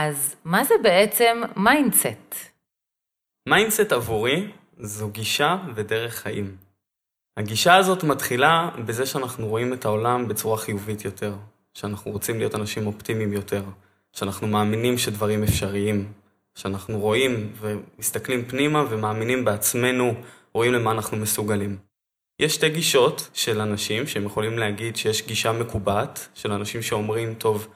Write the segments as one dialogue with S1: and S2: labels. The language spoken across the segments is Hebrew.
S1: אז מה זה בעצם mindset?
S2: mindset עבורי זו גישה ודרך חיים. הגישה הזאת מתחילה בזה שאנחנו רואים את העולם בצורה חיובית יותר, שאנחנו רוצים להיות אנשים אופטימיים יותר, שאנחנו מאמינים שדברים אפשריים, שאנחנו רואים ומסתכלים פנימה ומאמינים בעצמנו, רואים למה אנחנו מסוגלים. יש שתי גישות של אנשים שהם יכולים להגיד שיש גישה מקובעת, של אנשים שאומרים, טוב,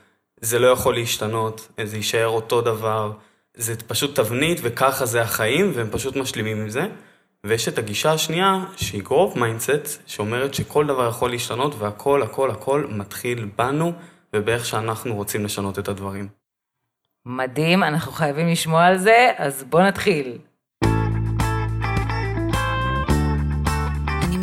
S2: זה לא יכול להשתנות, זה יישאר אותו דבר, זה פשוט תבנית וככה זה החיים, והם פשוט משלימים עם זה. ויש את הגישה השנייה, שהיא growth mindset, שאומרת שכל דבר יכול להשתנות והכל, הכל, הכל מתחיל בנו ובאיך שאנחנו רוצים לשנות את הדברים.
S1: מדהים, אנחנו חייבים לשמוע על זה, אז בואו נתחיל.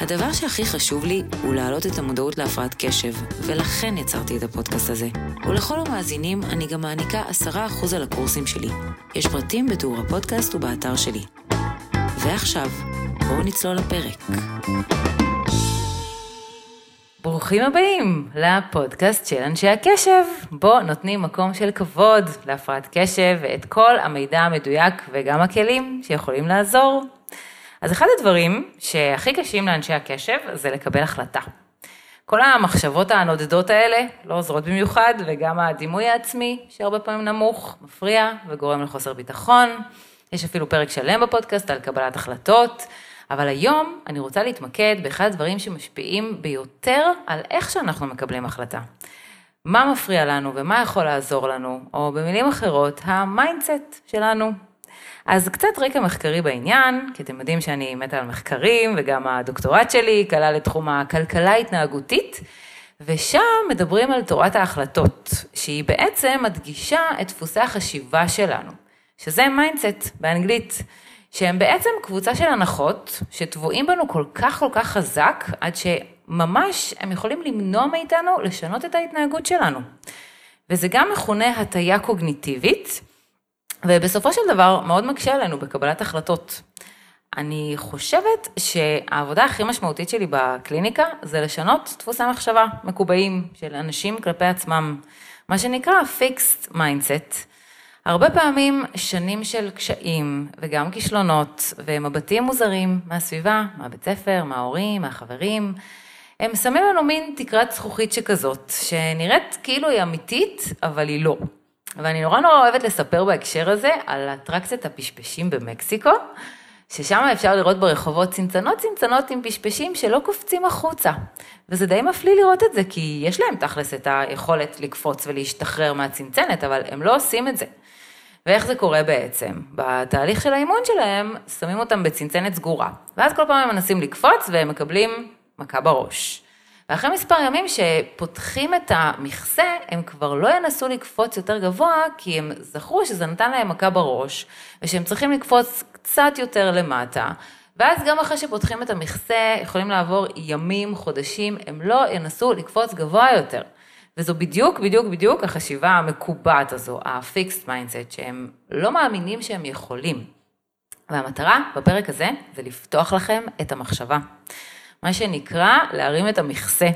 S3: הדבר שהכי חשוב לי הוא להעלות את המודעות להפרעת קשב, ולכן יצרתי את הפודקאסט הזה. ולכל המאזינים אני גם מעניקה 10% על הקורסים שלי. יש פרטים בתיאור הפודקאסט ובאתר שלי. ועכשיו, בואו נצלול לפרק.
S1: ברוכים הבאים לפודקאסט של אנשי הקשב, בו נותנים מקום של כבוד להפרעת קשב ואת כל המידע המדויק וגם הכלים שיכולים לעזור אז אחד הדברים שהכי קשים לאנשי הקשב זה לקבל החלטה. כל המחשבות הנודדות האלה לא עוזרות במיוחד, וגם הדימוי העצמי, שהרבה פעמים נמוך, מפריע וגורם לחוסר ביטחון. יש אפילו פרק שלם בפודקאסט על קבלת החלטות, אבל היום אני רוצה להתמקד באחד הדברים שמשפיעים ביותר על איך שאנחנו מקבלים החלטה. מה מפריע לנו ומה יכול לעזור לנו, או במילים אחרות, ה mindset שלנו, אז קצת רקע מחקרי בעניין, כי אתם יודעים שאני מתה על מחקרים, וגם הדוקטורט שלי כלל לתחום הכלכלה ההתנהגותית, ושם מדברים על תורת ההחלטות, שהיא בעצם מדגישה את דפוסי החשיבה שלנו, שזה mindset באנגלית, שהם בעצם קבוצה של הנחות שטבועים בנו כל כך כל כך חזק, עד שממש הם יכולים למנוע מאיתנו לשנות את ההתנהגות שלנו. וזה גם מכונה הטיה קוגניטיבית, ובסופו של דבר מאוד מקשה עלינו בקבלת החלטות. אני חושבת שהעבודה הכי משמעותית שלי בקליניקה זה לשנות דפוסי מחשבה מקובעים של אנשים כלפי עצמם, מה שנקרא fixed mindset. הרבה פעמים שנים של קשיים וגם כישלונות ומבטים מוזרים מהסביבה, מהבית ספר, מההורים, מהחברים, הם שמים לנו מין תקרת זכוכית שכזאת, שנראית כאילו היא אמיתית, אבל היא לא. ואני נורא נורא אוהבת לספר בהקשר הזה על אטרקציית הפשפשים במקסיקו, ששם אפשר לראות ברחובות צנצנות צנצנות עם פשפשים שלא קופצים החוצה. וזה די מפליא לראות את זה, כי יש להם תכלס את היכולת לקפוץ ולהשתחרר מהצנצנת, אבל הם לא עושים את זה. ואיך זה קורה בעצם? בתהליך של האימון שלהם, שמים אותם בצנצנת סגורה. ואז כל פעם הם מנסים לקפוץ והם מקבלים מכה בראש. ואחרי מספר ימים שפותחים את המכסה, הם כבר לא ינסו לקפוץ יותר גבוה, כי הם זכרו שזה נתן להם מכה בראש, ושהם צריכים לקפוץ קצת יותר למטה. ואז גם אחרי שפותחים את המכסה, יכולים לעבור ימים, חודשים, הם לא ינסו לקפוץ גבוה יותר. וזו בדיוק, בדיוק, בדיוק החשיבה המקובעת הזו, ה-fixed mindset, שהם לא מאמינים שהם יכולים. והמטרה בפרק הזה זה לפתוח לכם את המחשבה. מה שנקרא להרים את המכסה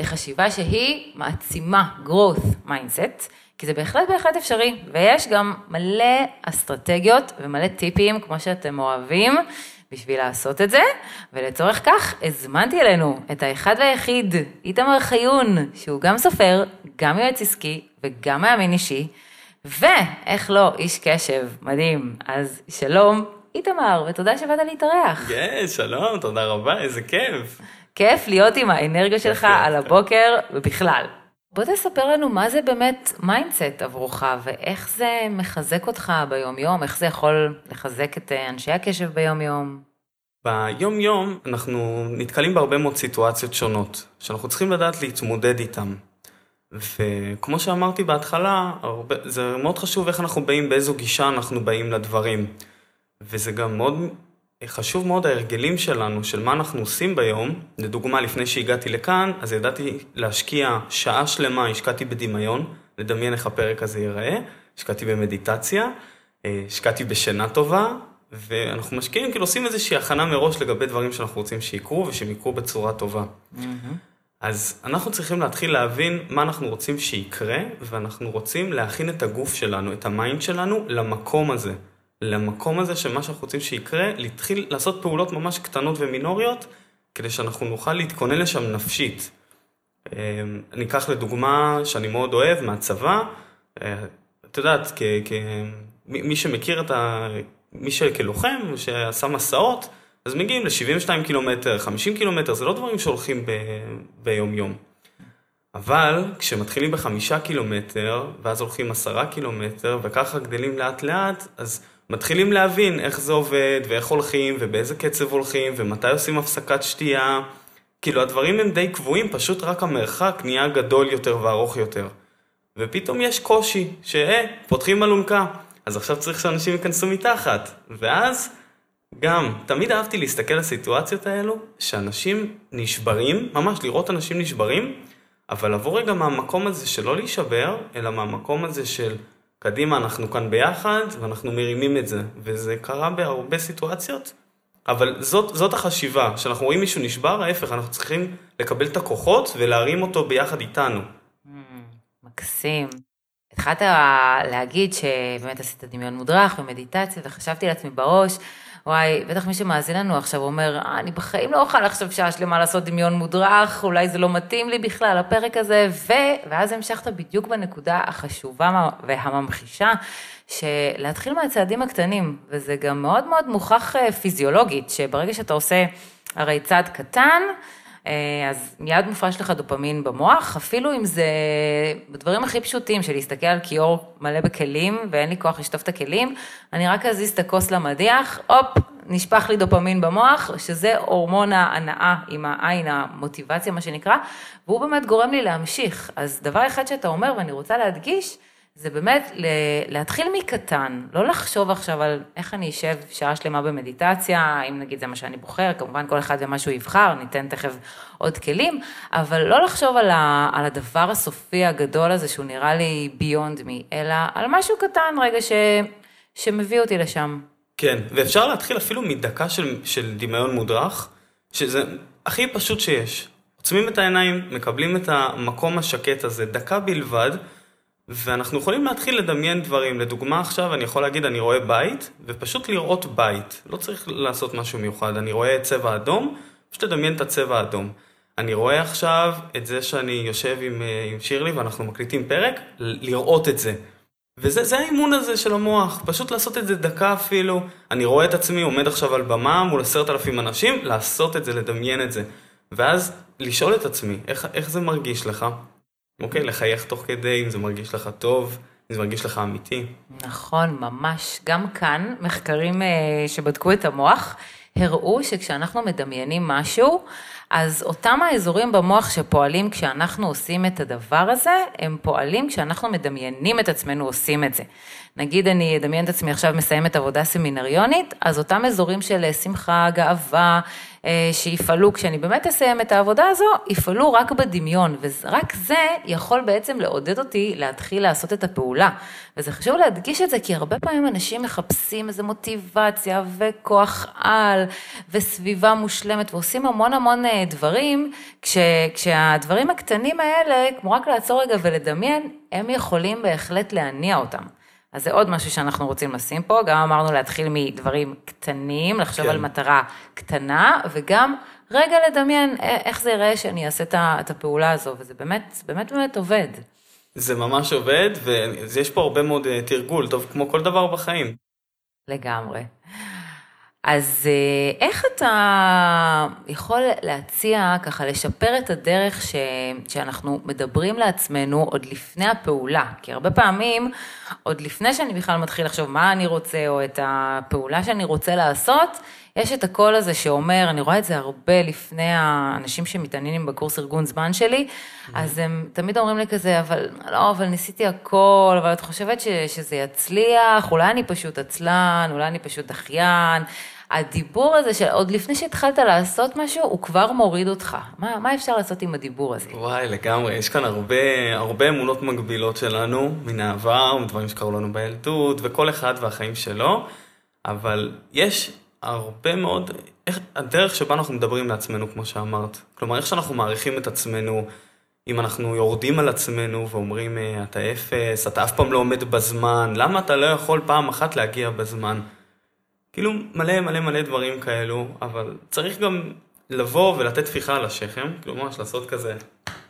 S1: לחשיבה שהיא מעצימה growth mindset, כי זה בהחלט בהחלט אפשרי, ויש גם מלא אסטרטגיות ומלא טיפים, כמו שאתם אוהבים, בשביל לעשות את זה, ולצורך כך הזמנתי אלינו את האחד והיחיד, איתמר חיון, שהוא גם סופר, גם יועץ עסקי וגם מאמין אישי, ואיך לא, איש קשב, מדהים. אז שלום, איתמר, ותודה שבאת להתארח.
S2: כן, שלום, תודה רבה, איזה כיף.
S1: כיף להיות עם האנרגיה שלך על הבוקר ובכלל. בוא תספר לנו מה זה באמת mindset עבורך, ואיך זה מחזק אותך ביום-יום, איך זה יכול לחזק את אה, אנשי הקשב ביום-יום.
S2: ביום-יום אנחנו נתקלים בהרבה מאוד סיטואציות שונות, שאנחנו צריכים לדעת להתמודד איתן. וכמו שאמרתי בהתחלה, הרבה, זה מאוד חשוב איך אנחנו באים, באיזו גישה אנחנו באים לדברים. וזה גם מאוד חשוב מאוד ההרגלים שלנו, של מה אנחנו עושים ביום. לדוגמה, לפני שהגעתי לכאן, אז ידעתי להשקיע שעה שלמה, השקעתי בדמיון, לדמיין איך הפרק הזה ייראה, השקעתי במדיטציה, אה, השקעתי בשינה טובה, ואנחנו משקיעים, כאילו עושים איזושהי הכנה מראש לגבי דברים שאנחנו רוצים שיקרו, ושהם יקרו בצורה טובה. Mm-hmm. אז אנחנו צריכים להתחיל להבין מה אנחנו רוצים שיקרה, ואנחנו רוצים להכין את הגוף שלנו, את ה mind שלנו, למקום הזה. למקום הזה של מה שאנחנו רוצים שיקרה, להתחיל לעשות פעולות ממש קטנות ומינוריות, כדי שאנחנו נוכל להתכונן לשם נפשית. אמ, אני אקח לדוגמה שאני מאוד אוהב מהצבא, אה, את יודעת, כ, כ, מי שמכיר את ה... מי שכלוחם, שעשה מסעות, אז מגיעים ל-72 קילומטר, 50 קילומטר, זה לא דברים שהולכים ב... ביום יום. אבל כשמתחילים בחמישה קילומטר, ואז הולכים עשרה קילומטר, וככה גדלים לאט לאט, אז מתחילים להבין איך זה עובד, ואיך הולכים, ובאיזה קצב הולכים, ומתי עושים הפסקת שתייה. כאילו הדברים הם די קבועים, פשוט רק המרחק נהיה גדול יותר וארוך יותר. ופתאום יש קושי, שאה, פותחים אלונקה, אז עכשיו צריך שאנשים ייכנסו מתחת. ואז גם, תמיד אהבתי להסתכל על הסיטואציות האלו, שאנשים נשברים, ממש לראות אנשים נשברים, אבל לבוא רגע מהמקום הזה של לא להישבר, אלא מהמקום הזה של קדימה, אנחנו כאן ביחד, ואנחנו מרימים את זה. וזה קרה בהרבה סיטואציות, אבל זאת, זאת החשיבה, כשאנחנו רואים מישהו נשבר, ההפך, אנחנו צריכים לקבל את הכוחות ולהרים אותו ביחד איתנו. Mm,
S1: מקסים. התחלת להגיד שבאמת עשית דמיון מודרך ומדיטציה, וחשבתי לעצמי בראש, וואי, בטח מי שמאזין לנו עכשיו אומר, אה, אני בחיים לא אוכל עכשיו שעה שלמה לעשות דמיון מודרך, אולי זה לא מתאים לי בכלל, הפרק הזה, ו... ואז המשכת בדיוק בנקודה החשובה והממחישה, שלהתחיל מהצעדים הקטנים, וזה גם מאוד מאוד מוכח אה, פיזיולוגית, שברגע שאתה עושה הרי צעד קטן, אז מיד מופרש לך דופמין במוח, אפילו אם זה בדברים הכי פשוטים, של להסתכל על כיור מלא בכלים ואין לי כוח לשטוף את הכלים, אני רק אזיז את הכוס למדיח, הופ, נשפך לי דופמין במוח, שזה הורמון ההנאה עם העין, המוטיבציה, מה שנקרא, והוא באמת גורם לי להמשיך. אז דבר אחד שאתה אומר, ואני רוצה להדגיש, זה באמת להתחיל מקטן, לא לחשוב עכשיו על איך אני אשב שעה שלמה במדיטציה, אם נגיד זה מה שאני בוחר, כמובן כל אחד ומה שהוא יבחר, ניתן תכף עוד כלים, אבל לא לחשוב על, ה, על הדבר הסופי הגדול הזה שהוא נראה לי beyond me, אלא על משהו קטן רגע ש, שמביא אותי לשם.
S2: כן, ואפשר להתחיל אפילו מדקה של, של דמיון מודרך, שזה הכי פשוט שיש. עוצמים את העיניים, מקבלים את המקום השקט הזה, דקה בלבד, ואנחנו יכולים להתחיל לדמיין דברים. לדוגמה עכשיו אני יכול להגיד אני רואה בית, ופשוט לראות בית. לא צריך לעשות משהו מיוחד. אני רואה צבע אדום, פשוט לדמיין את הצבע האדום. אני רואה עכשיו את זה שאני יושב עם, אה, עם שירלי ואנחנו מקליטים פרק, לראות את זה. וזה האימון הזה של המוח, פשוט לעשות את זה דקה אפילו. אני רואה את עצמי עומד עכשיו על במה מול עשרת אלפים אנשים, לעשות את זה, לדמיין את זה. ואז לשאול את עצמי, איך, איך זה מרגיש לך? אוקיי, לחייך תוך כדי, אם זה מרגיש לך טוב, אם זה מרגיש לך אמיתי.
S1: נכון, ממש. גם כאן, מחקרים אה, שבדקו את המוח, הראו שכשאנחנו מדמיינים משהו, אז אותם האזורים במוח שפועלים כשאנחנו עושים את הדבר הזה, הם פועלים כשאנחנו מדמיינים את עצמנו עושים את זה. נגיד אני אדמיין את עצמי עכשיו מסיימת עבודה סמינריונית, אז אותם אזורים של שמחה, גאווה, אה, שיפעלו כשאני באמת אסיים את העבודה הזו, יפעלו רק בדמיון, ורק זה יכול בעצם לעודד אותי להתחיל לעשות את הפעולה. וזה חשוב להדגיש את זה, כי הרבה פעמים אנשים מחפשים איזו מוטיבציה וכוח על וסביבה מושלמת, ועושים המון המון אה, דברים, כש, כשהדברים הקטנים האלה, כמו רק לעצור רגע ולדמיין, הם יכולים בהחלט להניע אותם. אז זה עוד משהו שאנחנו רוצים לשים פה, גם אמרנו להתחיל מדברים קטנים, לחשוב כן. על מטרה קטנה, וגם רגע לדמיין איך זה ייראה שאני אעשה את הפעולה הזו, וזה באמת, באמת באמת עובד.
S2: זה ממש עובד, ויש פה הרבה מאוד אה, תרגול, טוב, כמו כל דבר בחיים.
S1: לגמרי. אז אה, איך אתה יכול להציע, ככה, לשפר את הדרך ש... שאנחנו מדברים לעצמנו עוד לפני הפעולה? כי הרבה פעמים, עוד לפני שאני בכלל מתחיל לחשוב מה אני רוצה, או את הפעולה שאני רוצה לעשות, יש את הקול הזה שאומר, אני רואה את זה הרבה לפני האנשים שמתעניינים בקורס ארגון זמן שלי, אז הם תמיד אומרים לי כזה, אבל לא, אבל ניסיתי הכל, אבל את חושבת ש, שזה יצליח, אולי אני פשוט עצלן, אולי אני פשוט דחיין. הדיבור הזה של עוד לפני שהתחלת לעשות משהו, הוא כבר מוריד אותך. מה, מה אפשר לעשות עם הדיבור הזה?
S2: וואי, לגמרי. יש כאן הרבה, הרבה אמונות מגבילות שלנו, מן העבר, מדברים שקרו לנו בילדות, וכל אחד והחיים שלו, אבל יש הרבה מאוד, איך, הדרך שבה אנחנו מדברים לעצמנו, כמו שאמרת. כלומר, איך שאנחנו מעריכים את עצמנו, אם אנחנו יורדים על עצמנו ואומרים, אה, אתה אפס, אתה אף פעם לא עומד בזמן, למה אתה לא יכול פעם אחת להגיע בזמן? כאילו מלא מלא מלא דברים כאלו, אבל צריך גם לבוא ולתת טפיחה על השכם, כאילו ממש לעשות כזה,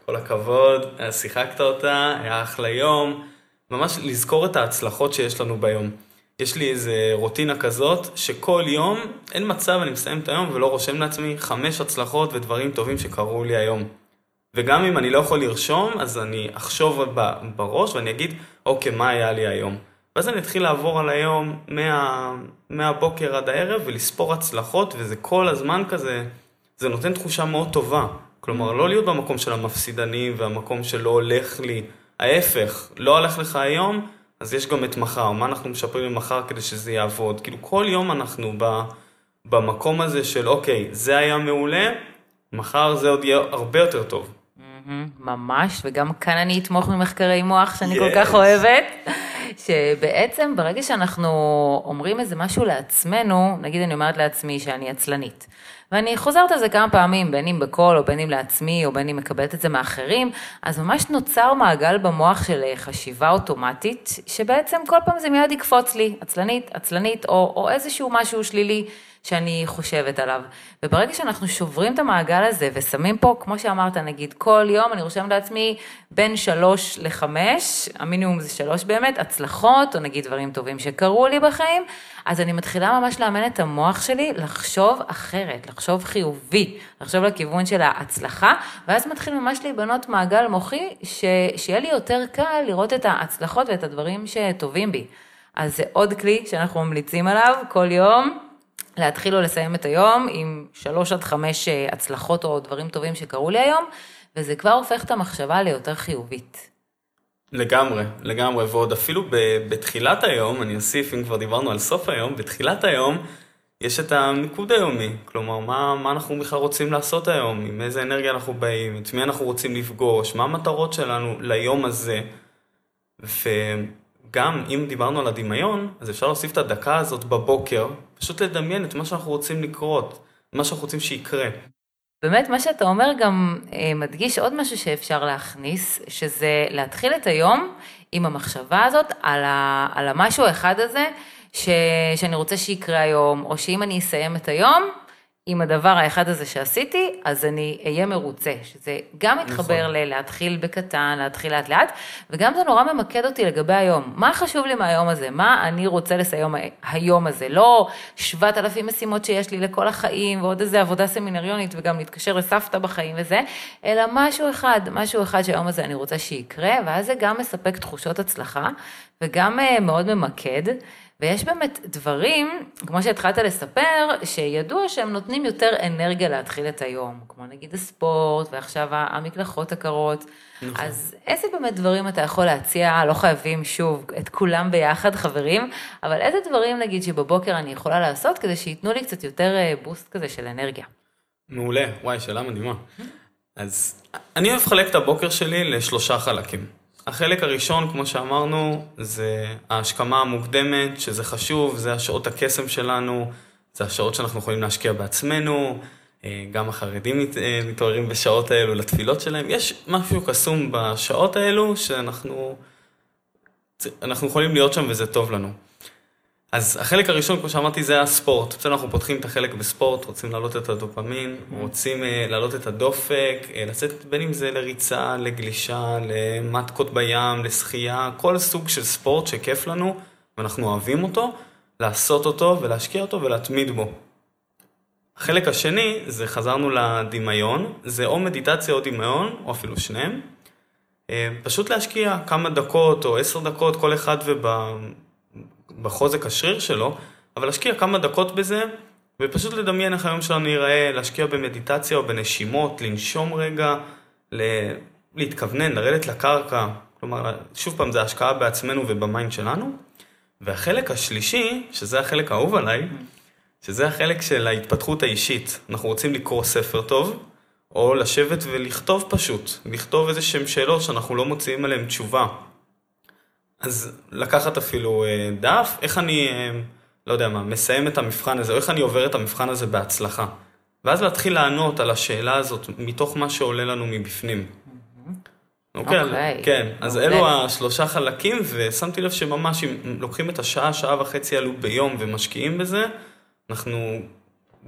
S2: כל הכבוד, שיחקת אותה, היה אחלה יום, ממש לזכור את ההצלחות שיש לנו ביום. יש לי איזה רוטינה כזאת, שכל יום, אין מצב, אני מסיים את היום ולא רושם לעצמי חמש הצלחות ודברים טובים שקרו לי היום. וגם אם אני לא יכול לרשום, אז אני אחשוב בראש ואני אגיד, אוקיי, מה היה לי היום? ואז אני אתחיל לעבור על היום מה, מהבוקר עד הערב ולספור הצלחות, וזה כל הזמן כזה, זה נותן תחושה מאוד טובה. כלומר, לא להיות במקום של המפסידנים והמקום שלא הולך לי. ההפך, לא הלך לך היום, אז יש גם את מחר. מה אנחנו משפרים למחר כדי שזה יעבוד? כאילו, כל יום אנחנו ב, במקום הזה של, אוקיי, זה היה מעולה, מחר זה עוד יהיה הרבה יותר טוב.
S1: ממש, וגם כאן אני אתמוך ממחקרי מוח שאני yes. כל כך אוהבת. שבעצם ברגע שאנחנו אומרים איזה משהו לעצמנו, נגיד אני אומרת לעצמי שאני עצלנית, ואני חוזרת על זה כמה פעמים, בין אם בקול או בין אם לעצמי או בין אם מקבלת את זה מאחרים, אז ממש נוצר מעגל במוח של חשיבה אוטומטית, שבעצם כל פעם זה מיד יקפוץ לי, עצלנית, עצלנית, או, או איזשהו משהו שלילי. שאני חושבת עליו. וברגע שאנחנו שוברים את המעגל הזה ושמים פה, כמו שאמרת, נגיד כל יום אני רושמת לעצמי בין שלוש לחמש, המינימום זה שלוש באמת, הצלחות, או נגיד דברים טובים שקרו לי בחיים, אז אני מתחילה ממש לאמן את המוח שלי לחשוב אחרת, לחשוב חיובי, לחשוב לכיוון של ההצלחה, ואז מתחיל ממש להיבנות מעגל מוחי, ש... שיהיה לי יותר קל לראות את ההצלחות ואת הדברים שטובים בי. אז זה עוד כלי שאנחנו ממליצים עליו כל יום, להתחיל או לסיים את היום עם שלוש עד חמש אה, הצלחות או דברים טובים שקרו לי היום, וזה כבר הופך את המחשבה ליותר חיובית.
S2: לגמרי, לגמרי, ועוד אפילו בתחילת היום, אני אוסיף, אם כבר דיברנו על סוף היום, בתחילת היום יש את המיקוד היומי, כלומר, מה, מה אנחנו בכלל רוצים לעשות היום, עם איזה אנרגיה אנחנו באים, את מי אנחנו רוצים לפגוש, מה המטרות שלנו ליום הזה, ו... גם אם דיברנו על הדמיון, אז אפשר להוסיף את הדקה הזאת בבוקר, פשוט לדמיין את מה שאנחנו רוצים לקרות, מה שאנחנו רוצים שיקרה.
S1: באמת, מה שאתה אומר גם אה, מדגיש עוד משהו שאפשר להכניס, שזה להתחיל את היום עם המחשבה הזאת על, ה, על המשהו האחד הזה, ש, שאני רוצה שיקרה היום, או שאם אני אסיים את היום, עם הדבר האחד הזה שעשיתי, אז אני אהיה מרוצה, שזה גם מתחבר נכון. ללהתחיל בקטן, להתחיל לאט לאט, וגם זה נורא ממקד אותי לגבי היום. מה חשוב לי מהיום הזה? מה אני רוצה לסיים היום הזה? לא 7,000 משימות שיש לי לכל החיים, ועוד איזה עבודה סמינריונית, וגם להתקשר לסבתא בחיים וזה, אלא משהו אחד, משהו אחד שהיום הזה אני רוצה שיקרה, ואז זה גם מספק תחושות הצלחה, וגם אה, מאוד ממקד. ויש באמת דברים, כמו שהתחלת לספר, שידוע שהם נותנים יותר אנרגיה להתחיל את היום, כמו נגיד הספורט, ועכשיו המקלחות הקרות. נכון. אז איזה באמת דברים אתה יכול להציע, לא חייבים שוב את כולם ביחד, חברים, אבל איזה דברים נגיד שבבוקר אני יכולה לעשות כדי שייתנו לי קצת יותר בוסט אה, כזה של אנרגיה?
S2: מעולה, וואי, שאלה מדהימה. אז אני אוהב לחלק את הבוקר שלי לשלושה חלקים. החלק הראשון, כמו שאמרנו, זה ההשכמה המוקדמת, שזה חשוב, זה השעות הקסם שלנו, זה השעות שאנחנו יכולים להשקיע בעצמנו, אה, גם החרדים אה, מתעוררים בשעות האלו לתפילות שלהם. יש משהו קסום בשעות האלו שאנחנו אנחנו יכולים להיות שם וזה טוב לנו. אז החלק הראשון, כמו שאמרתי, זה הספורט. בסדר, אנחנו פותחים את החלק בספורט, רוצים להעלות את הדופמין. רוצים uh, להעלות את הדופק, uh, לצאת בין אם זה לריצה, לגלישה, למטקות בים, לשחייה, כל סוג של ספורט שכיף לנו, ואנחנו אוהבים אותו, לעשות אותו ולהשקיע אותו ולהתמיד בו. החלק השני, זה חזרנו לדמיון, זה או מדיטציה או דמיון, או אפילו שניהם. Uh, פשוט להשקיע כמה דקות או עשר דקות, כל אחד וב... בחוזק השריר שלו, אבל להשקיע כמה דקות בזה, ופשוט לדמיין איך היום שלנו ייראה, להשקיע במדיטציה או בנשימות, לנשום רגע, ל- להתכוונן, לרדת לקרקע. כלומר, שוב פעם, זה השקעה בעצמנו וב mind שלנו. והחלק השלישי, שזה החלק האהוב עליי, שזה החלק של ההתפתחות האישית. אנחנו רוצים לקרוא ספר טוב, או לשבת ולכתוב פשוט, לכתוב איזה שהם שאלות שאנחנו לא מוציאים עליהן תשובה. אז לקחת אפילו אה, דף, איך אני, אה, לא יודע מה, מסיים את המבחן הזה, או איך אני עובר את המבחן הזה בהצלחה. ואז להתחיל לענות על השאלה הזאת מתוך מה שעולה לנו מבפנים. אוקיי,
S1: אוקיי.
S2: כן, אז
S1: מעולה.
S2: אלו השלושה חלקים, ושמתי לב שממש אם לוקחים את השעה, שעה וחצי האלו ביום ומשקיעים בזה, אנחנו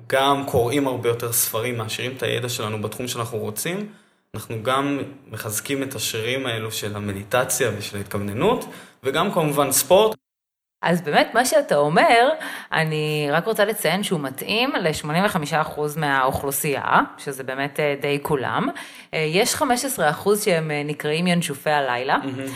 S2: גם קוראים הרבה יותר ספרים, מעשירים את הידע שלנו בתחום שאנחנו רוצים, אנחנו גם מחזקים את השרירים האלו של המדיטציה ושל ההתכווננות, וגם כמובן ספורט.
S1: אז באמת, מה שאתה אומר, אני רק רוצה לציין שהוא מתאים ל-85% מהאוכלוסייה, שזה באמת אה, די כולם. אה, יש 15% שהם אה, נקראים ינשופי הלילה, אה,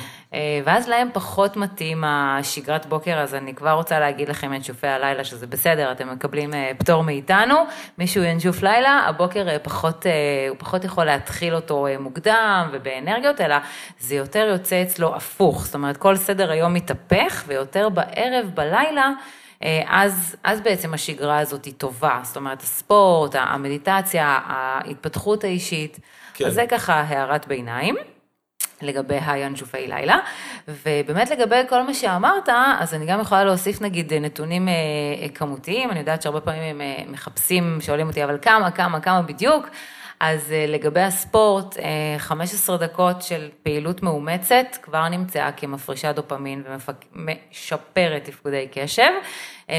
S1: ואז להם פחות מתאים השגרת בוקר, אז אני כבר רוצה להגיד לכם ינשופי הלילה, שזה בסדר, אתם מקבלים אה, פטור מאיתנו. מישהו ינשוף לילה, הבוקר אה, פחות, אה, הוא פחות יכול להתחיל אותו אה, מוקדם ובאנרגיות, אלא זה יותר יוצא אצלו הפוך. זאת אומרת, כל סדר היום מתהפך, ויותר בערב, בלילה, אה, אז, אז בעצם השגרה הזאת היא טובה. זאת אומרת, הספורט, המדיטציה, ההתפתחות האישית.
S2: כן.
S1: אז זה ככה הערת ביניים. לגבי הינשופי לילה, ובאמת לגבי כל מה שאמרת, אז אני גם יכולה להוסיף נגיד נתונים אה, אה, כמותיים, אני יודעת שהרבה פעמים הם אה, מחפשים, שואלים אותי, אבל כמה, כמה, כמה בדיוק, אז לגבי הספורט, אה, 15 דקות של פעילות מאומצת כבר נמצאה כמפרישה דופמין ומשפרת תפקודי קשב.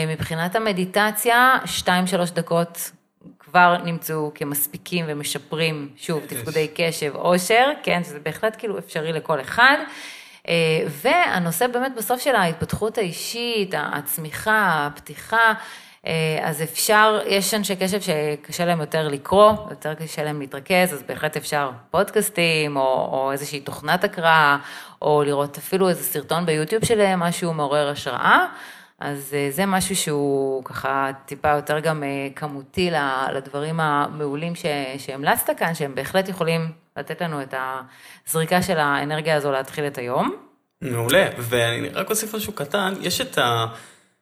S1: מבחינת המדיטציה, 2-3 דקות כבר נמצאו כמספיקים ומשפרים, שוב, תפקודי קשב, עושר, כן, שזה בהחלט כאילו אפשרי לכל אחד. אה, והנושא באמת בסוף של ההתפתחות האישית, הצמיחה, הפתיחה, אה, אז אפשר, יש אנשי קשב שקשה להם יותר לקרוא, יותר קשה להם להתרכז, אז בהחלט אפשר פודקאסטים, או, או איזושהי תוכנת הקראה, או לראות אפילו איזה סרטון ביוטיוב של משהו מעורר השראה. אז אה, זה משהו שהוא ככה טיפה יותר גם אה, כמותי לדברים המעולים ש- שהמלצת כאן, שהם בהחלט יכולים לתת לנו את הזריקה של האנרגיה הזו להתחיל את היום.
S2: מעולה, ואני רק אוסיף משהו קטן, יש את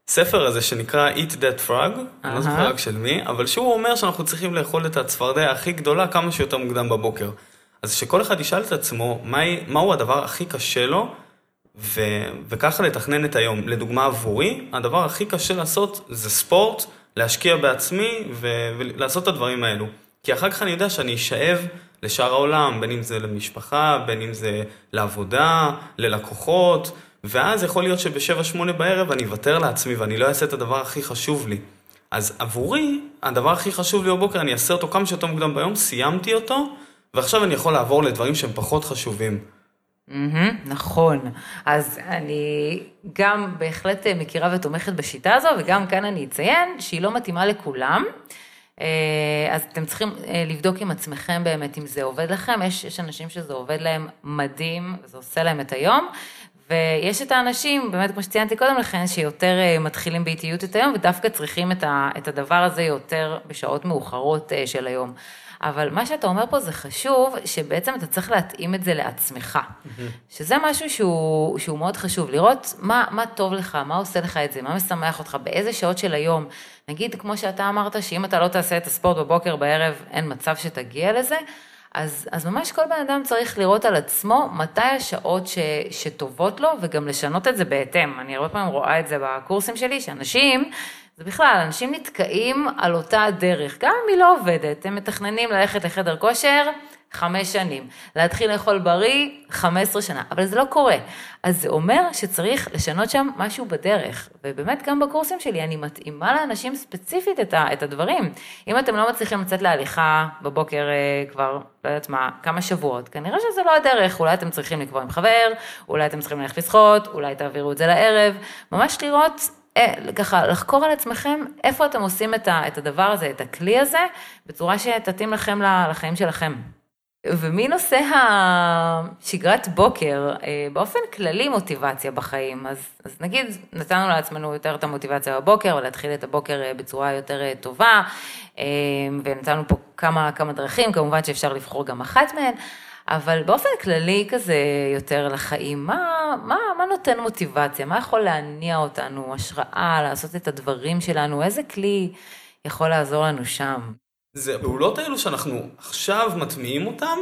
S2: הספר הזה שנקרא Eat That Frog, אני לא זוכר. רק של מי, אבל שהוא אומר שאנחנו צריכים לאכול את הצפרדע הכי גדולה כמה שיותר מוקדם בבוקר. אז שכל אחד ישאל את עצמו, מהו הדבר הכי קשה לו, ו... וככה לתכנן את היום. לדוגמה עבורי, הדבר הכי קשה לעשות זה ספורט, להשקיע בעצמי ו... ולעשות את הדברים האלו. כי אחר כך אני יודע שאני אשאב לשאר העולם, בין אם זה למשפחה, בין אם זה לעבודה, ללקוחות, ואז יכול להיות שבשבע-שמונה בערב אני אוותר לעצמי ואני לא אעשה את הדבר הכי חשוב לי. אז עבורי, הדבר הכי חשוב לי בבוקר, אני אעשה אותו כמה שיותר מוקדם ביום, סיימתי אותו, ועכשיו אני יכול לעבור לדברים שהם פחות חשובים.
S1: מהמם, נכון. אז אני גם בהחלט אה, מכירה ותומכת בשיטה הזו, וגם כאן אני אציין שהיא לא מתאימה לכולם. אה, אז אתם צריכים אה, לבדוק עם עצמכם באמת אם זה עובד לכם. יש, יש אנשים שזה עובד להם מדהים, וזה עושה להם את היום. ויש את האנשים, באמת כמו שציינתי קודם לכן, שיותר מתחילים באיטיות את היום, ודווקא צריכים את, ה, את הדבר הזה יותר בשעות מאוחרות של היום. אבל מה שאתה אומר פה זה חשוב, שבעצם אתה צריך להתאים את זה לעצמך. שזה משהו שהוא, שהוא מאוד חשוב, לראות מה, מה טוב לך, מה עושה לך את זה, מה משמח אותך, באיזה שעות של היום. נגיד, כמו שאתה אמרת, שאם אתה לא תעשה את הספורט בבוקר, בערב, אין מצב שתגיע לזה. אז, אז ממש כל בן אדם צריך לראות על עצמו מתי השעות ש, שטובות לו, וגם לשנות את זה בהתאם. אני הרבה פעמים רואה את זה בקורסים שלי, שאנשים, זה בכלל, אנשים נתקעים על אותה הדרך, גם אם היא לא עובדת, הם מתכננים ללכת לחדר כושר חמש שנים, להתחיל לאכול בריא 15 שנה, אבל זה לא קורה. אז זה אומר שצריך לשנות שם משהו בדרך, ובאמת גם בקורסים שלי אני מתאימה לאנשים ספציפית את, הדברים. אם אתם לא מצליחים לצאת להליכה בבוקר אה, כבר, לא יודעת מה, כמה שבועות, כנראה שזה לא הדרך, אולי אתם צריכים לקבוע עם חבר, אולי אתם צריכים ללכת לשחות, אולי תעבירו את זה לערב, ממש לראות ככה לחקור על עצמכם איפה אתם עושים את, הדבר הזה, את הכלי הזה, בצורה שתתאים לכם לחיים שלכם. ומנושא השגרת בוקר, אה, באופן כללי מוטיבציה בחיים, אז, אז נגיד נתנו לעצמנו יותר את המוטיבציה בבוקר ולהתחיל את הבוקר אה, בצורה יותר אה, טובה, ונתנו פה כמה, כמה דרכים, כמובן שאפשר לבחור גם אחת מהן, אבל באופן כללי כזה יותר לחיים, מה, מה, מה נותן מוטיבציה, מה יכול להניע אותנו, השראה, לעשות את הדברים שלנו, איזה כלי יכול לעזור לנו שם?
S2: זה הפעולות האלו שאנחנו עכשיו מטמיעים אותן,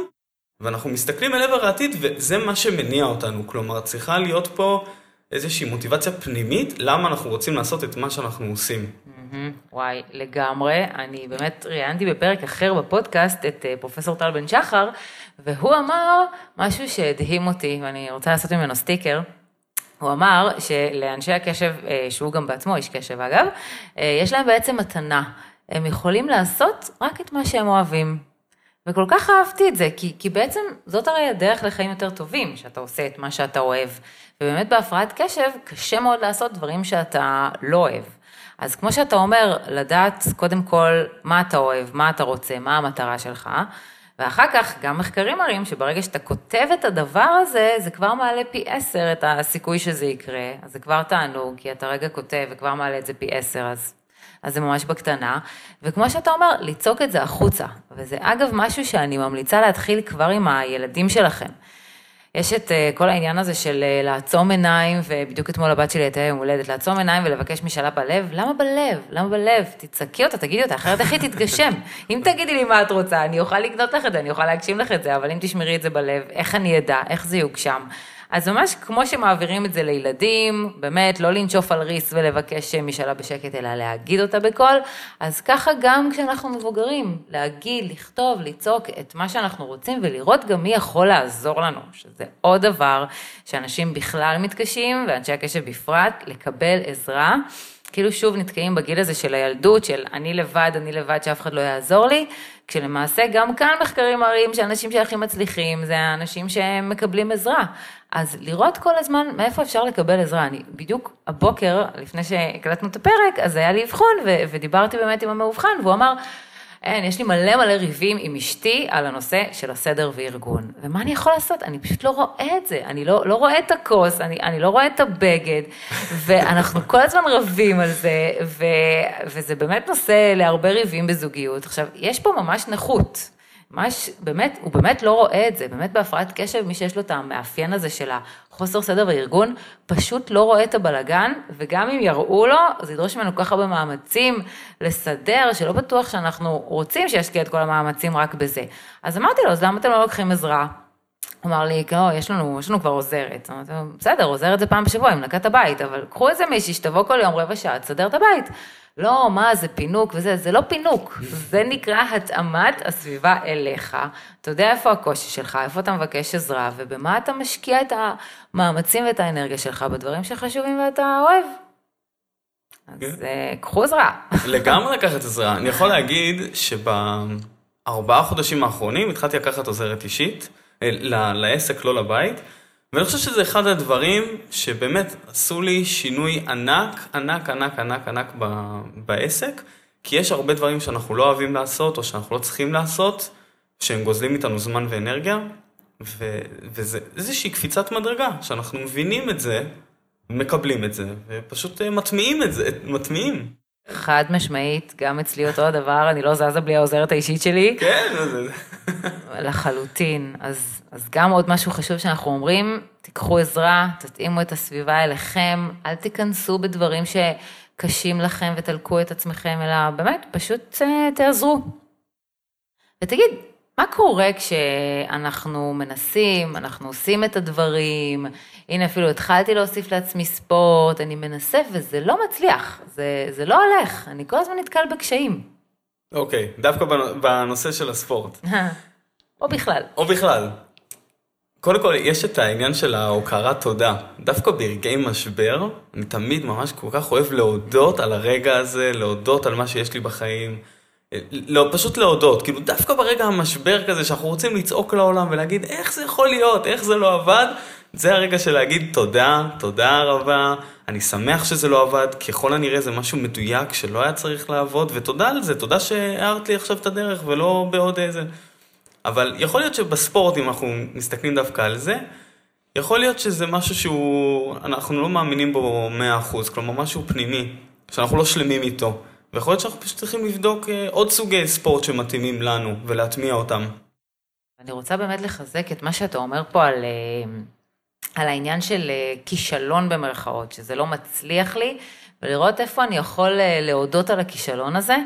S2: ואנחנו מסתכלים אל עבר העתיד, וזה מה שמניע אותנו. כלומר, צריכה להיות פה איזושהי מוטיבציה פנימית, למה אנחנו רוצים לעשות את מה שאנחנו עושים.
S1: וואי, לגמרי. אני באמת ראיינתי בפרק אחר בפודקאסט את אה, פרופסור טל בן שחר, והוא אמר משהו שהדהים אותי, ואני רוצה לעשות ממנו סטיקר. הוא אמר שלאנשי הקשב, אה, שהוא גם בעצמו איש קשב אגב, אה, יש להם בעצם מתנה. הם יכולים לעשות רק את מה שהם אוהבים. וכל כך אהבתי את זה, כי, כי בעצם זאת הרי הדרך לחיים יותר טובים, שאתה עושה את מה שאתה אוהב. ובאמת בהפרעת קשב, קשה מאוד לעשות דברים שאתה לא אוהב. אז כמו שאתה אומר, לדעת קודם כל מה אתה אוהב, מה אתה רוצה, מה המטרה שלך, ואחר כך גם מחקרים מראים שברגע שאתה כותב את הדבר הזה, זה כבר מעלה פי עשר את הסיכוי שזה יקרה, אז זה כבר תענוג, כי אתה רגע כותב וכבר מעלה את זה פי עשר, אז אז זה ממש בקטנה. וכמו שאתה אומר, לצעוק את זה החוצה. וזה אגב משהו שאני ממליצה להתחיל כבר עם הילדים שלכם. יש את uh, כל העניין הזה של uh, לעצום עיניים, ובדיוק אתמול הבת שלי הייתה יום הולדת, לעצום עיניים ולבקש משאלה בלב, למה בלב? למה בלב? תצעקי אותה, תגידי אותה, אחרת איך היא תתגשם? אם תגידי לי מה את רוצה, אני אוכל לקנות לך את זה, אני אוכל להגשים לך את זה, אבל אם תשמרי את זה בלב, איך אני אדע, איך זה יוגשם? אז ממש כמו שמעבירים את זה לילדים, באמת, לא לנשוף על ריס ולבקש משאלה בשקט, אלא להגיד אותה בקול, אז ככה גם כשאנחנו מבוגרים, להגיד, לכתוב, לצעוק את מה שאנחנו רוצים ולראות גם מי יכול לעזור לנו, שזה עוד דבר שאנשים בכלל מתקשים, ואנשי הקשב בפרט, לקבל עזרה. כאילו שוב נתקעים בגיל הזה של הילדות, של אני לבד, אני לבד, שאף אחד לא יעזור לי, כשלמעשה גם כאן מחקרים מראים שאנשים שהכי מצליחים זה האנשים שהם מקבלים עזרה. אז לראות כל הזמן מאיפה אפשר לקבל עזרה. אני בדיוק הבוקר, לפני שהקלטנו את הפרק, אז היה לי אבחון, ודיברתי באמת עם המאובחן, והוא אמר, אין, יש לי מלא מלא ריבים עם אשתי על הנושא של הסדר וארגון. ומה אני יכול לעשות? אני פשוט לא רואה את זה. אני לא, לא רואה את הכוס, אני, אני לא רואה את הבגד, ואנחנו כל הזמן רבים על זה, ו, וזה באמת נושא להרבה ריבים בזוגיות. עכשיו, יש פה ממש נכות. ממש, באמת, הוא באמת לא רואה את זה, באמת בהפרעת קשב, מי שיש לו את המאפיין הזה של החוסר סדר וארגון, פשוט לא רואה את הבלגן, וגם אם יראו לו, זה ידרוש ממנו כל כך הרבה מאמצים לסדר, שלא בטוח שאנחנו רוצים שישקיע את כל המאמצים רק בזה. אז אמרתי לו, אז למה אתם לא לוקחים עזרה? הוא אמר לי, לא, יש לנו, יש לנו כבר עוזרת. אמרתי לו, בסדר, עוזרת זה פעם בשבוע, עם נקת הבית, אבל קחו איזה מישהי שתבוא כל יום רבע שעה, תסדר את הבית. לא, מה, זה פינוק וזה, זה לא פינוק, זה נקרא התאמת הסביבה אליך. אתה יודע איפה הקושי שלך, איפה אתה מבקש עזרה, ובמה אתה משקיע את המאמצים ואת האנרגיה שלך בדברים שחשובים ואתה אוהב. אז כן. אה, קחו עזרה.
S2: לגמרי לקחת עזרה. אני יכול להגיד שבארבעה חודשים האחרונים התחלתי לקחת עוזרת אישית, אה, לעסק, לא לבית. ואני חושב שזה אחד הדברים שבאמת עשו לי שינוי ענק, ענק, ענק, ענק, ענק ב- בעסק, כי יש הרבה דברים שאנחנו לא אוהבים לעשות, או שאנחנו לא צריכים לעשות, שהם גוזלים איתנו זמן ואנרגיה, ו- וזה איזושהי קפיצת מדרגה, שאנחנו מבינים את זה, מקבלים את זה, ופשוט אה, מטמיעים את זה, מטמיעים.
S1: חד משמעית, גם אצלי אותו הדבר, אני לא זזה בלי העוזרת האישית שלי.
S2: כן, זה...
S1: לחלוטין. אז, אז גם עוד משהו חשוב שאנחנו אומרים, תיקחו עזרה, תתאימו את הסביבה אליכם, אל תיכנסו בדברים שקשים לכם ותלקו את עצמכם, אלא באמת, פשוט uh, תעזרו. ותגיד, מה קורה כשאנחנו מנסים, אנחנו עושים את הדברים, הנה אפילו התחלתי להוסיף לעצמי ספורט, אני מנסה וזה לא מצליח, זה, זה לא הולך, אני כל הזמן נתקל בקשיים.
S2: אוקיי, okay, דווקא בנושא של הספורט.
S1: או בכלל.
S2: או בכלל. קודם כל, יש את העניין של ההוקרת תודה. דווקא ברגעי משבר, אני תמיד ממש כל כך אוהב להודות על הרגע הזה, להודות על מה שיש לי בחיים. לא, פשוט להודות, כאילו דווקא ברגע המשבר כזה שאנחנו רוצים לצעוק לעולם ולהגיד איך זה יכול להיות, איך זה לא עבד, זה הרגע של להגיד תודה, תודה רבה, אני שמח שזה לא עבד, ככל הנראה זה משהו מדויק שלא היה צריך לעבוד, ותודה על זה, תודה שהארת לי עכשיו את הדרך ולא בעוד איזה. אבל יכול להיות שבספורט, אם אנחנו מסתכלים דווקא על זה, יכול להיות שזה משהו שהוא, אנחנו לא מאמינים בו 100%, כלומר משהו פנימי, שאנחנו לא שלמים איתו. ויכול להיות שאנחנו פשוט צריכים לבדוק אה, עוד סוגי ספורט שמתאימים לנו ולהטמיע אותם.
S1: אני רוצה באמת לחזק את מה שאתה אומר פה על, אה, על העניין של אה, כישלון במרכאות, שזה לא מצליח לי, ולראות איפה אני יכול להודות על הכישלון הזה.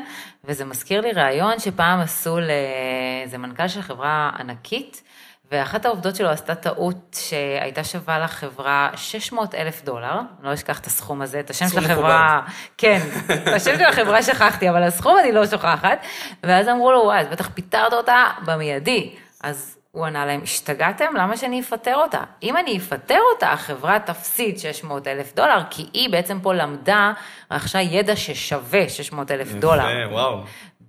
S1: וזה מזכיר לי רעיון שפעם עשו לאיזה מנכ"ל של חברה ענקית, ואחת העובדות שלו עשתה טעות שהייתה שווה לחברה 600 אלף דולר, אני לא אשכח את הסכום הזה, את השם של החברה, כן, את השם של החברה שכחתי, אבל הסכום אני לא שוכחת, ואז אמרו לו, וואי, אז בטח פיטרת אותה במיידי. אז הוא ענה להם, השתגעתם? למה שאני אפטר אותה? אם אני אפטר אותה, החברה תפסיד 600 אלף דולר, כי היא בעצם פה למדה, רכשה ידע ששווה 600 אלף דולר.
S2: יפה, וואו.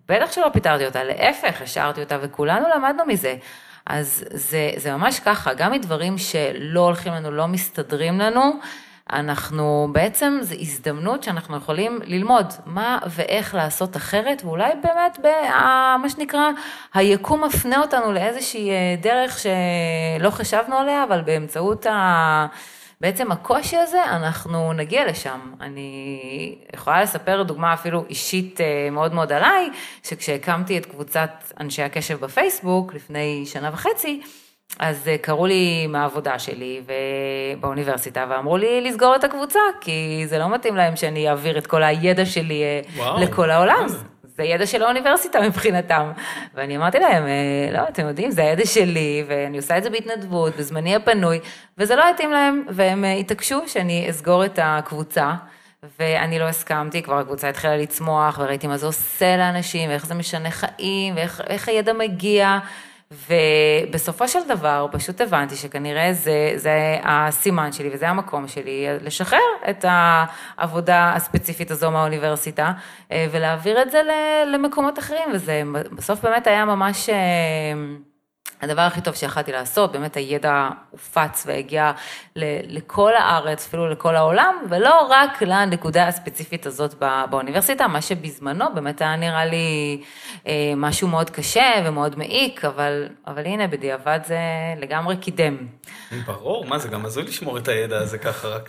S1: בטח שלא פיטרתי אותה, להפך, השארתי אותה, וכולנו למדנו מזה. אז זה, זה ממש ככה, גם מדברים שלא הולכים לנו, לא מסתדרים לנו, אנחנו בעצם, זו הזדמנות שאנחנו יכולים ללמוד מה ואיך לעשות אחרת, ואולי באמת, בה, מה שנקרא, היקום מפנה אותנו לאיזושהי אה, דרך שלא חשבנו עליה, אבל באמצעות ה... בעצם הקושי הזה, אנחנו נגיע לשם. אני יכולה לספר דוגמה אפילו אישית אה, מאוד מאוד עליי, שכשהקמתי את קבוצת אנשי הקשב בפייסבוק לפני שנה וחצי, אז אה, קראו לי מהעבודה שלי באוניברסיטה ואמרו לי לסגור את הקבוצה, כי זה לא מתאים להם שאני אעביר את כל הידע שלי אה, וואו. לכל העולם. זה ידע של האוניברסיטה מבחינתם. ואני אמרתי להם, אה, לא, אתם יודעים, זה הידע שלי, ואני עושה את זה בהתנדבות, בזמני הפנוי, וזה לא התאים להם, והם התעקשו שאני אסגור את הקבוצה. ואני לא הסכמתי, כבר הקבוצה התחילה לצמוח, וראיתי מה זה עושה לאנשים, ואיך זה משנה חיים, ואיך הידע מגיע. ובסופו של דבר פשוט הבנתי שכנראה זה, זה הסימן שלי וזה המקום שלי, לשחרר את העבודה הספציפית הזו מהאוניברסיטה אה, ולהעביר את זה למקומות אחרים, וזה בסוף באמת היה ממש... הדבר הכי טוב שיכלתי לעשות, באמת הידע הופץ והגיע לכל הארץ, אפילו לכל העולם, ולא רק לנקודה הספציפית הזאת באוניברסיטה, מה שבזמנו באמת היה נראה לי אה, משהו מאוד קשה ומאוד מעיק, אבל, אבל הנה, בדיעבד זה לגמרי קידם.
S2: ברור, מה זה גם הזוי לשמור את הידע הזה ככה, רק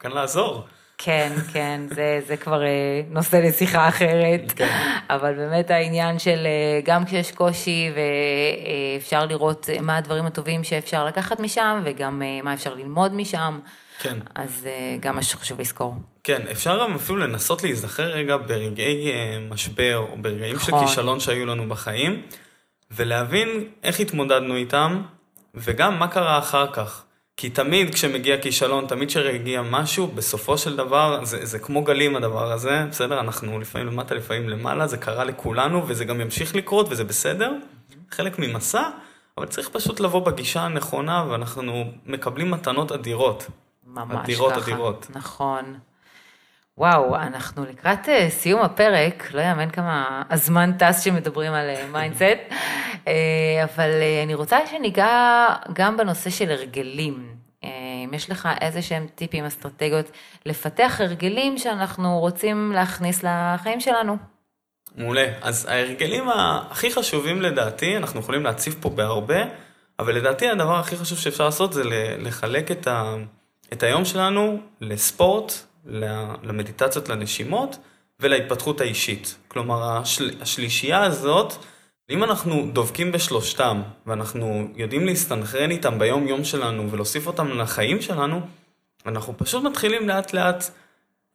S2: כאן לעזור.
S1: כן, כן, זה, זה כבר אה, נושא לשיחה אחרת, כן. אבל באמת העניין של אה, גם כשיש קושי ואפשר לראות מה הדברים הטובים שאפשר לקחת משם וגם אה, מה אפשר ללמוד משם, כן. אז גם מה שחשוב לזכור.
S2: כן, אפשר גם אפילו לנסות להיזכר רגע ברגעי משבר או ברגעים נכון. של כישלון שהיו לנו בחיים, ולהבין איך התמודדנו איתם וגם מה קרה אחר כך. כי תמיד כשמגיע כישלון, תמיד כשמגיע משהו, בסופו של דבר, זה, זה כמו גלים הדבר הזה, בסדר? אנחנו לפעמים למטה, לפעמים למעלה, זה קרה לכולנו, וזה גם ימשיך לקרות, וזה בסדר, חלק ממסע, אבל צריך פשוט לבוא בגישה הנכונה, ואנחנו מקבלים מתנות אדירות.
S1: ממש אדירות, ככה. אדירות. נכון. וואו, אנחנו לקראת אה, סיום הפרק, לא יאמן כמה הזמן טס שמדברים על mindset, אה, אבל אה, אני רוצה שניגע גם בנושא של הרגלים. אם יש לך איזה שהם טיפים, אסטרטגיות, לפתח הרגלים שאנחנו רוצים להכניס לחיים שלנו.
S2: מעולה. אז ההרגלים הכי חשובים לדעתי, אנחנו יכולים להציב פה בהרבה, אבל לדעתי הדבר הכי חשוב שאפשר לעשות זה לחלק את, ה, את היום שלנו לספורט, למדיטציות לנשימות ולהתפתחות האישית. כלומר, השל, השלישייה הזאת, אם אנחנו דובקים בשלושתם ואנחנו יודעים להסתנכרן איתם ביום יום שלנו ולהוסיף אותם לחיים שלנו, אנחנו פשוט מתחילים לאט לאט,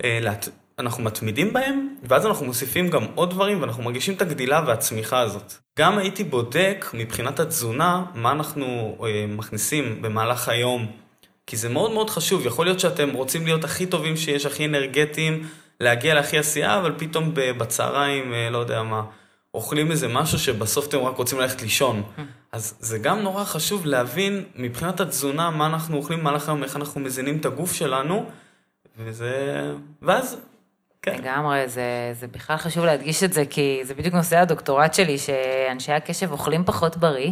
S2: אה, לאט אנחנו מתמידים בהם, ואז אנחנו מוסיפים גם עוד דברים ואנחנו מרגישים את הגדילה והצמיחה הזאת. גם הייתי בודק מבחינת התזונה, מה אנחנו אה, מכניסים במהלך היום כי זה מאוד מאוד חשוב, יכול להיות שאתם רוצים להיות הכי טובים שיש, הכי אנרגטיים, להגיע להכי עשייה, אבל פתאום בצהריים, אה, לא יודע מה, אוכלים איזה משהו שבסוף אתם רק רוצים ללכת לישון. אז זה גם נורא חשוב להבין מבחינת התזונה, מה אנחנו אוכלים במהלך היום, איך אנחנו מזינים את הגוף שלנו, וזה... ואז
S1: כן. לגמרי, זה, זה בכלל חשוב להדגיש את זה, כי זה בדיוק נושא הדוקטורט שלי, שאנשי הקשב אוכלים פחות בריא.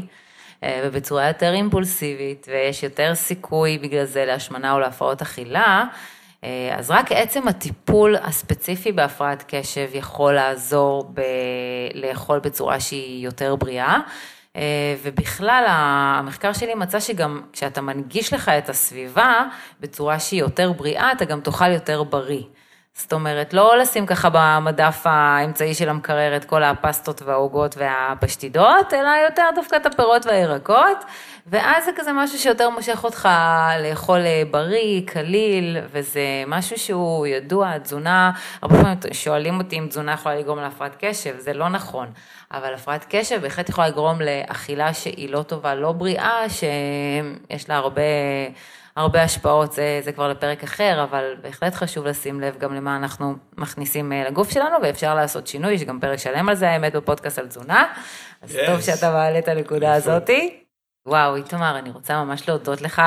S1: אה, ובצורה יותר אימפולסיבית, ויש יותר סיכוי בגלל זה להשמנה או להפרעות אכילה, אה, אז רק עצם הטיפול הספציפי בהפרעת קשב יכול לעזור ב... לאכול בצורה שהיא יותר בריאה. ובכלל, המחקר שלי מצא שגם כשאתה מנגיש לך את הסביבה בצורה שהיא יותר בריאה, אתה גם תאכל יותר בריא. זאת אומרת, לא לשים ככה במדף האמצעי של המקרר את כל הפסטות והעוגות והפשטידות, אלא יותר דווקא את הפירות והירקות, ואז זה כזה משהו שיותר מושך אותך לאכול אה, בריא, קליל, וזה משהו שהוא ידוע, תזונה, הרבה פעמים שואלים אותי אם תזונה יכולה לגרום להפרעת קשב, זה לא נכון, אבל הפרעת קשב בהחלט יכולה לגרום לאכילה שהיא לא טובה, לא בריאה, שיש לה הרבה... הרבה השפעות, זה, זה כבר לפרק אחר, אבל בהחלט חשוב לשים לב גם למה אנחנו מכניסים אה, לגוף שלנו, ואפשר לעשות שינוי, יש גם פרק שלם על זה, האמת, בפודקאסט על תזונה, אז yes. טוב שאתה מעלה את הנקודה הזאתי. וואו, איתמר, אני רוצה ממש להודות לך.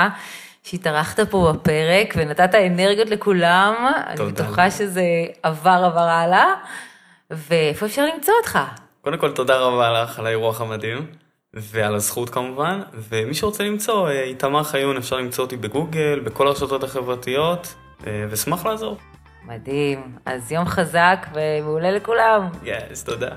S1: שהתארחת פה בפרק ונתת אנרגיות לכולם, תודה. אני בטוחה שזה עבר עבר הלאה, ואיפה אפשר למצוא אותך?
S2: קודם כל, תודה רבה לך על האירוח המדהים. ועל הזכות כמובן, ומי שרוצה למצוא, אה, איתמר חיון, אפשר למצוא אותי בגוגל, בכל הרשתות החברתיות, אה, ואשמח לעזור.
S1: מדהים, אז יום חזק ומעולה לכולם.
S2: יס, yes, תודה.